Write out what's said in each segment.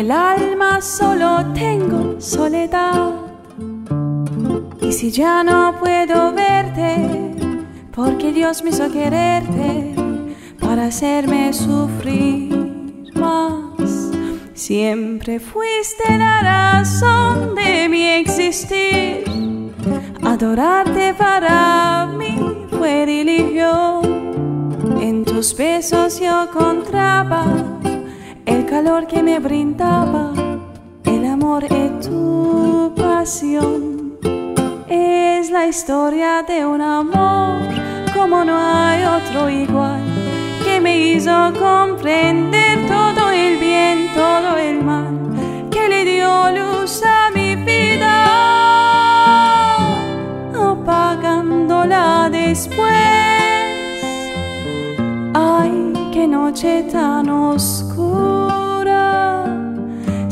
el alma solo tengo soledad. Y si ya no puedo verte, porque Dios me hizo quererte para hacerme sufrir más. Siempre fuiste la razón de mi existir. Adorarte para mí fue religión. En tus besos yo encontraba calor que me brindaba, el amor y tu pasión. Es la historia de un amor como no hay otro igual, que me hizo comprender todo el bien, todo el mal, que le dio luz a mi vida, apagándola después. Ay, qué noche tan oscura,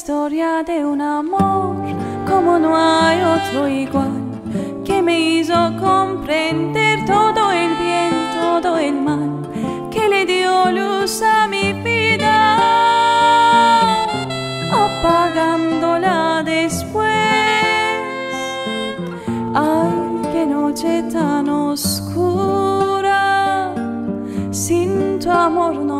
Historia de un amor como no hay otro igual, que me hizo comprender todo el bien, todo el mal, que le dio luz a mi vida, apagándola después. Ay, qué noche tan oscura, sin tu amor no